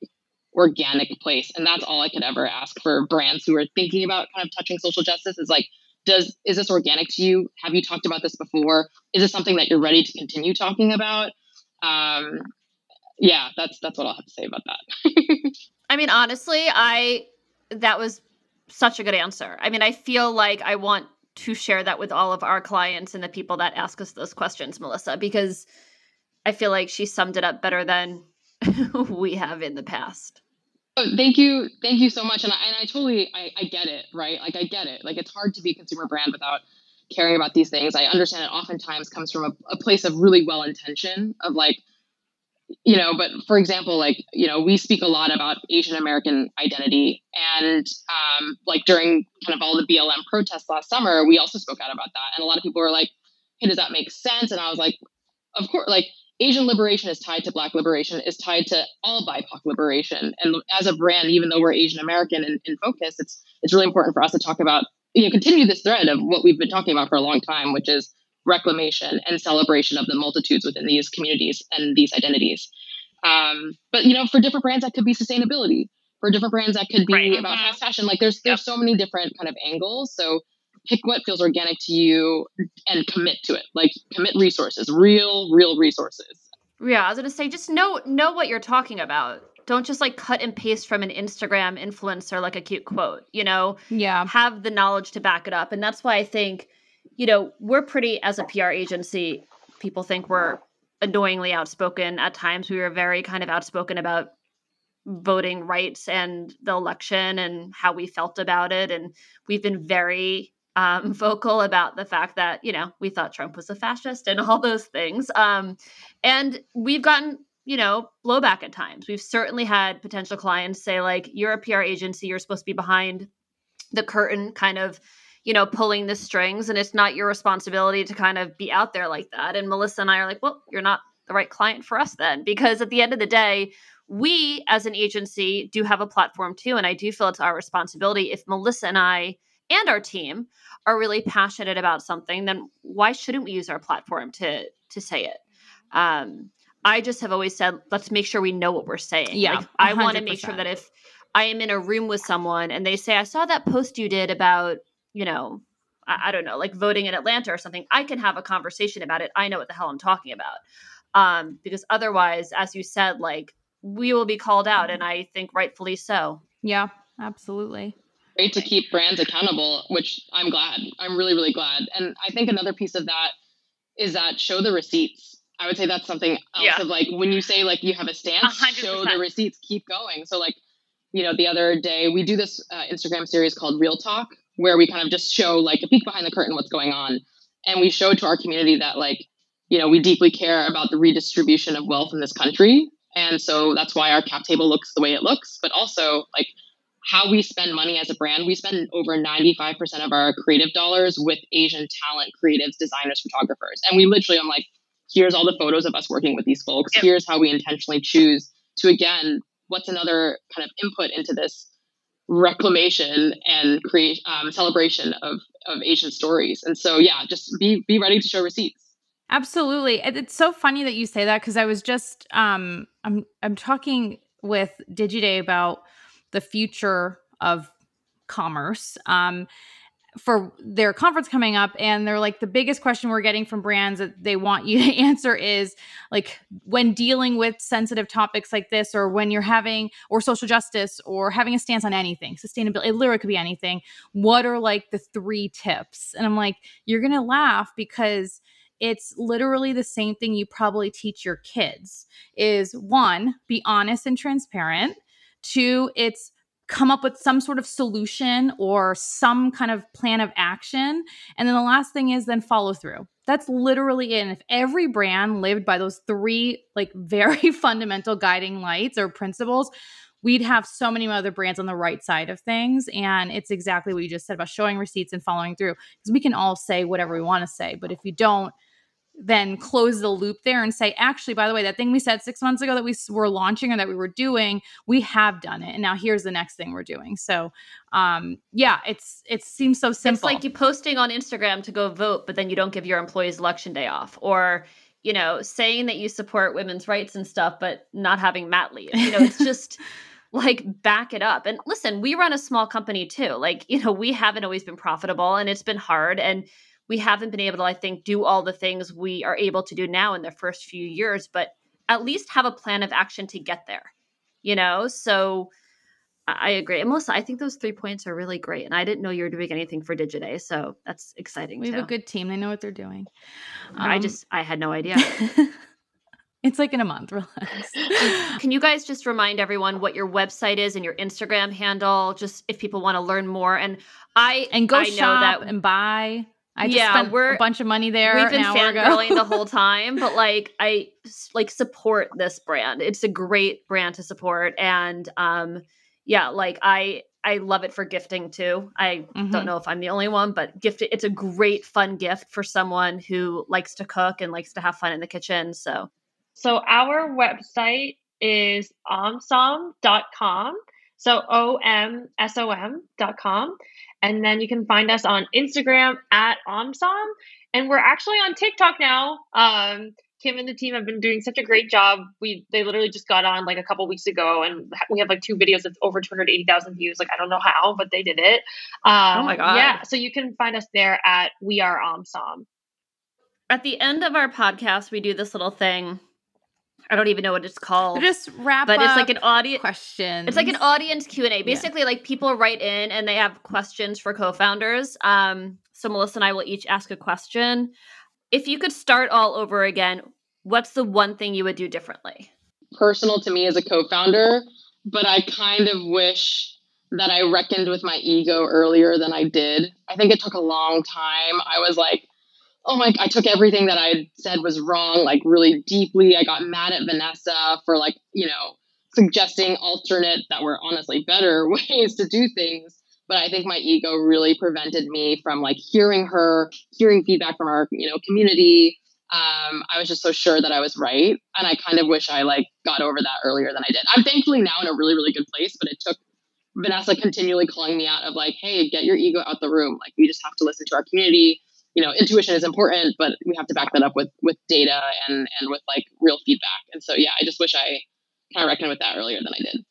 S4: organic place. And that's all I could ever ask for brands who are thinking about kind of touching social justice is like, does is this organic to you? Have you talked about this before? Is this something that you're ready to continue talking about? Um, yeah, that's that's what I'll have to say about that.
S1: I mean, honestly, I that was such a good answer. I mean, I feel like I want to share that with all of our clients and the people that ask us those questions, Melissa, because I feel like she summed it up better than we have in the past.
S4: Oh, thank you, thank you so much, and I, and I totally I, I get it, right? Like I get it. Like it's hard to be a consumer brand without caring about these things. I understand it oftentimes comes from a, a place of really well intention of like you know, but for example, like, you know, we speak a lot about Asian American identity. And um, like during kind of all the BLM protests last summer, we also spoke out about that. And a lot of people were like, hey, does that make sense? And I was like, of course, like Asian liberation is tied to Black liberation, is tied to all BIPOC liberation. And as a brand, even though we're Asian American in, in focus, it's it's really important for us to talk about, you know, continue this thread of what we've been talking about for a long time, which is reclamation and celebration of the multitudes within these communities and these identities. Um, but you know, for different brands, that could be sustainability. For different brands, that could be right. about fast fashion. Like there's there's yep. so many different kind of angles. So pick what feels organic to you and commit to it. Like commit resources, real, real resources.
S1: Yeah, I was gonna say just know know what you're talking about. Don't just like cut and paste from an Instagram influencer like a cute quote, you know?
S2: Yeah.
S1: Have the knowledge to back it up. And that's why I think you know, we're pretty, as a PR agency, people think we're annoyingly outspoken. At times, we were very kind of outspoken about voting rights and the election and how we felt about it. And we've been very um, vocal about the fact that, you know, we thought Trump was a fascist and all those things. Um, and we've gotten, you know, blowback at times. We've certainly had potential clients say, like, you're a PR agency, you're supposed to be behind the curtain, kind of you know, pulling the strings and it's not your responsibility to kind of be out there like that. And Melissa and I are like, well, you're not the right client for us then because at the end of the day, we as an agency do have a platform too and I do feel it's our responsibility if Melissa and I and our team are really passionate about something, then why shouldn't we use our platform to to say it? Um, I just have always said, let's make sure we know what we're saying.
S2: Yeah,
S1: like, I want to make sure that if I am in a room with someone and they say, I saw that post you did about you know, I, I, don't know, like voting in Atlanta or something, I can have a conversation about it. I know what the hell I'm talking about. Um, because otherwise, as you said, like we will be called out, and I think rightfully so.
S2: Yeah, absolutely.
S4: Great to keep brands accountable, which I'm glad. I'm really, really glad. And I think another piece of that is that show the receipts. I would say that's something else yeah. of like when you say like you have a stance, 100%. show the receipts, keep going. So like, you know, the other day we do this uh, Instagram series called Real Talk, where we kind of just show like a peek behind the curtain what's going on. And we show to our community that like you know we deeply care about the redistribution of wealth in this country. And so that's why our cap table looks the way it looks. But also like how we spend money as a brand we spend over 95% of our creative dollars with asian talent creatives designers photographers. And we literally i'm like here's all the photos of us working with these folks. Here's how we intentionally choose to again what's another kind of input into this reclamation and create um, celebration of of Asian stories. And so, yeah, just be be ready to show receipts.
S2: Absolutely, it's so funny that you say that because I was just um, I'm I'm talking with Digiday about the future of commerce. Um, for their conference coming up and they're like the biggest question we're getting from brands that they want you to answer is like when dealing with sensitive topics like this or when you're having or social justice or having a stance on anything sustainability it literally could be anything what are like the three tips? And i'm like you're gonna laugh because it's literally the same thing you probably teach your kids is one be honest and transparent. Two it's come up with some sort of solution or some kind of plan of action. And then the last thing is then follow through. That's literally it. And if every brand lived by those three, like very fundamental guiding lights or principles, we'd have so many other brands on the right side of things. And it's exactly what you just said about showing receipts and following through. Because we can all say whatever we want to say. But if you don't, then close the loop there and say, actually, by the way, that thing we said six months ago that we were launching or that we were doing, we have done it, and now here's the next thing we're doing. So, um, yeah, it's it seems so simple.
S1: It's like you posting on Instagram to go vote, but then you don't give your employees election day off, or you know, saying that you support women's rights and stuff, but not having mat leave. You know, it's just. like back it up and listen we run a small company too like you know we haven't always been profitable and it's been hard and we haven't been able to, I think, do all the things we are able to do now in the first few years. But at least have a plan of action to get there. You know, so I agree. And Melissa, I think those three points are really great. And I didn't know you were doing anything for Digiday. So that's exciting.
S2: We
S1: too.
S2: have a good team. They know what they're doing.
S1: Um, I just, I had no idea.
S2: it's like in a month. Relax.
S1: Can you guys just remind everyone what your website is and your Instagram handle, just if people want to learn more? And I
S2: and go
S1: I
S2: shop
S1: know that
S2: and buy. I just
S1: Yeah,
S2: spent
S1: we're-
S2: a bunch of money there.
S1: we've been
S2: an hour
S1: fangirling the whole time, but like I like support this brand. It's a great brand to support, and um, yeah, like I I love it for gifting too. I
S2: Mhm.
S1: don't know if I'm the only one, but gift it's a great fun gift for someone who likes to cook and likes to have fun in the kitchen. So
S3: So our website is omsom.com. So O M S O M dot M.com. And then you can find us on Instagram at omsom. And we're actually on TikTok now. Um, Kim and the team have been doing such a great job. We they literally just got on like a couple weeks ago, and we have like two videos with over two hundred eighty thousand views. Like I don't know how, but they did it. Um,
S1: Oh my God.
S3: Yeah, so you can find us there at We Are Omsom.
S1: at the end of our podcast, we do this little thing. I don't even know what it's called,
S2: Just wrap
S1: but it's like an audience.
S2: question.
S1: It's like an audience Q and A. Basically, like people write in and they have questions for co-founders. Um, so Melissa and I will each ask a question. If you could start all over again, what's the one thing you would do differently?
S4: personal to me as a co-founder, but I kind of wish that I reckoned with my ego earlier than I did. I think it took a long time. I was like, oh my, I took everything that I said was wrong, like really deeply. I got mad at Vanessa for like, you know, suggesting alternate that were honestly better ways to do things. But I think my ego really prevented me from like hearing her, hearing feedback from our, you know, community, um, I was just so sure that I was right. And I kind of wish I like got over that earlier than I did. I'm thankfully now in a really, really good place, but it took Vanessa continually calling me out of like, hey, get your ego out the room. Like we just have to listen to our community. You know, intuition is important, but we have to back that up with with data and and with like real feedback. And so yeah, I just wish I kind of reckoned with that earlier than I did.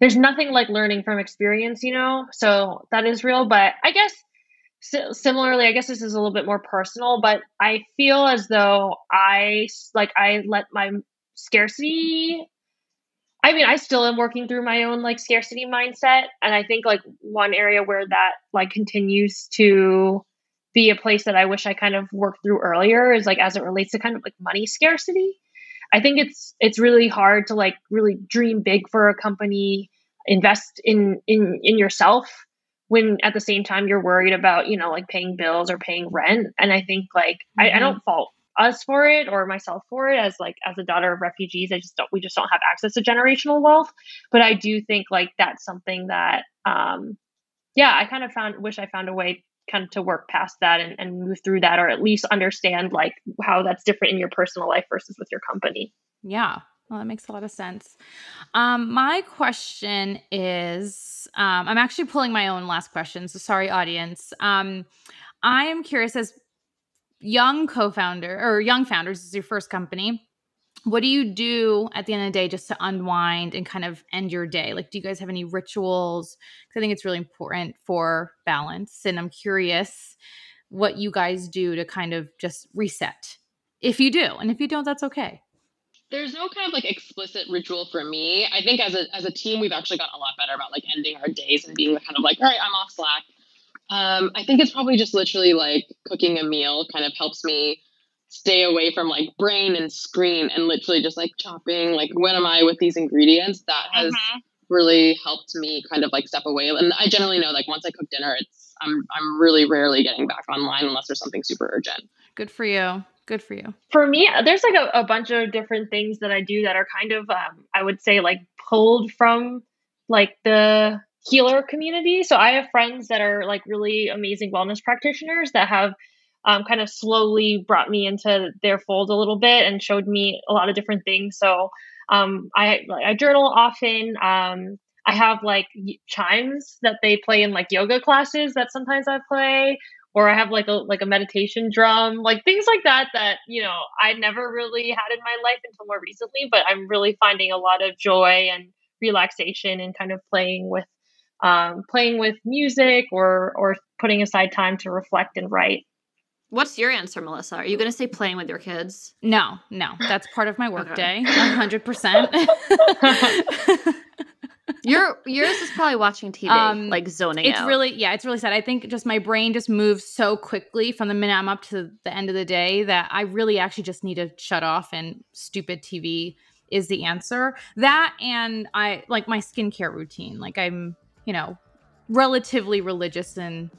S3: there's nothing like learning from experience, you know? So that is real. But I guess si- similarly, I guess this is a little bit more personal, but I feel as though i like, I let my scarcity. I mean, I still am working through my own like scarcity mindset. And I think like one area where that like continues to be a place that I wish I kind of worked through earlier is like as it relates to kind of like money scarcity. I think it's it's really hard to like really dream big for a company, invest in in in yourself when at the same time you're worried about you know like paying bills or paying rent. And I think like I, I
S2: Mhm.
S3: don't fault us for it or myself for it as like as a daughter of refugees. I just don't we just don't have access to generational wealth. But I do think like that's something that um yeah I kind of found wish I found a way kind of to work past that and, and move through that or at least understand like how that's different in your personal life versus with your company.
S2: Yeah. Well, that makes a lot of sense. Um, my question is um, I'm actually pulling my own last question. So sorry, audience. Um, I am curious as young co-founder or young founders is your first company. What do you do at the end of the day just to unwind and kind of end your day? Like, do you guys have any rituals? Because I think it's really important for balance. And I'm curious what you guys do to kind of just reset. If you do, and if you don't, that's okay.
S4: There's no kind of like explicit ritual for me. I think as a as a team, we've actually gotten a lot better about like ending our days and being kind of like, all right, I'm off Slack. Um, I think it's probably just literally like cooking a meal kind of helps me stay away from like brain and screen and literally just like chopping like when am I with these ingredients. That has really helped me kind of like step away. And I generally know like once I cook dinner, it's I'm I'm really rarely getting back online unless there's something super urgent.
S2: Good for you. Good for you.
S3: For me, there's like a, a bunch of different things that I do that are kind of um, I would say like pulled from like the healer community. So I have friends that are like really amazing wellness practitioners that have um, kind of slowly brought me into their fold a little bit and showed me a lot of different things. So um, I I journal often. Um, I have like chimes that they play in like yoga classes that sometimes I play, or I have like a like a meditation drum, like things like that that you know I never really had in my life until more recently. But I'm really finding a lot of joy and relaxation and kind of playing with um, playing with music or or putting aside time to reflect and write.
S1: What's your answer, Melissa? Are you going to say playing with your kids?
S2: No, no, that's part of my workday,
S1: Okay.
S2: hundred percent.
S1: Your yours is probably watching TV,
S2: Um,
S1: like zoning
S2: It's
S1: out.
S2: really, yeah, it's really sad. I think just my brain just moves so quickly from the minute I'm up to the end of the day that I really actually just need to shut off and stupid TV is the answer. That and I like my skincare routine. Like I'm, you know, relatively religious in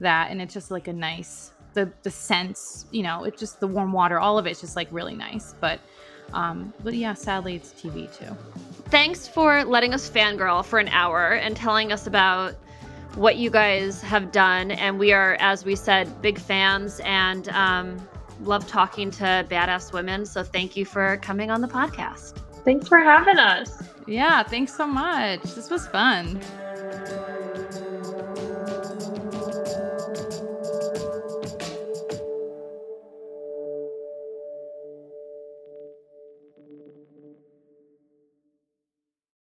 S2: that and it's just like a nice the the scents, you know, it's just the warm water, all of it's just like really nice. But um but yeah, sadly it's TV too.
S1: Thanks for letting us fangirl for an hour and telling us about what you guys have done. And we are, as we said, big fans and um, love talking to badass women. So thank you for coming on the podcast.
S3: Thanks for having us.
S2: Yeah, thanks so much. This was fun.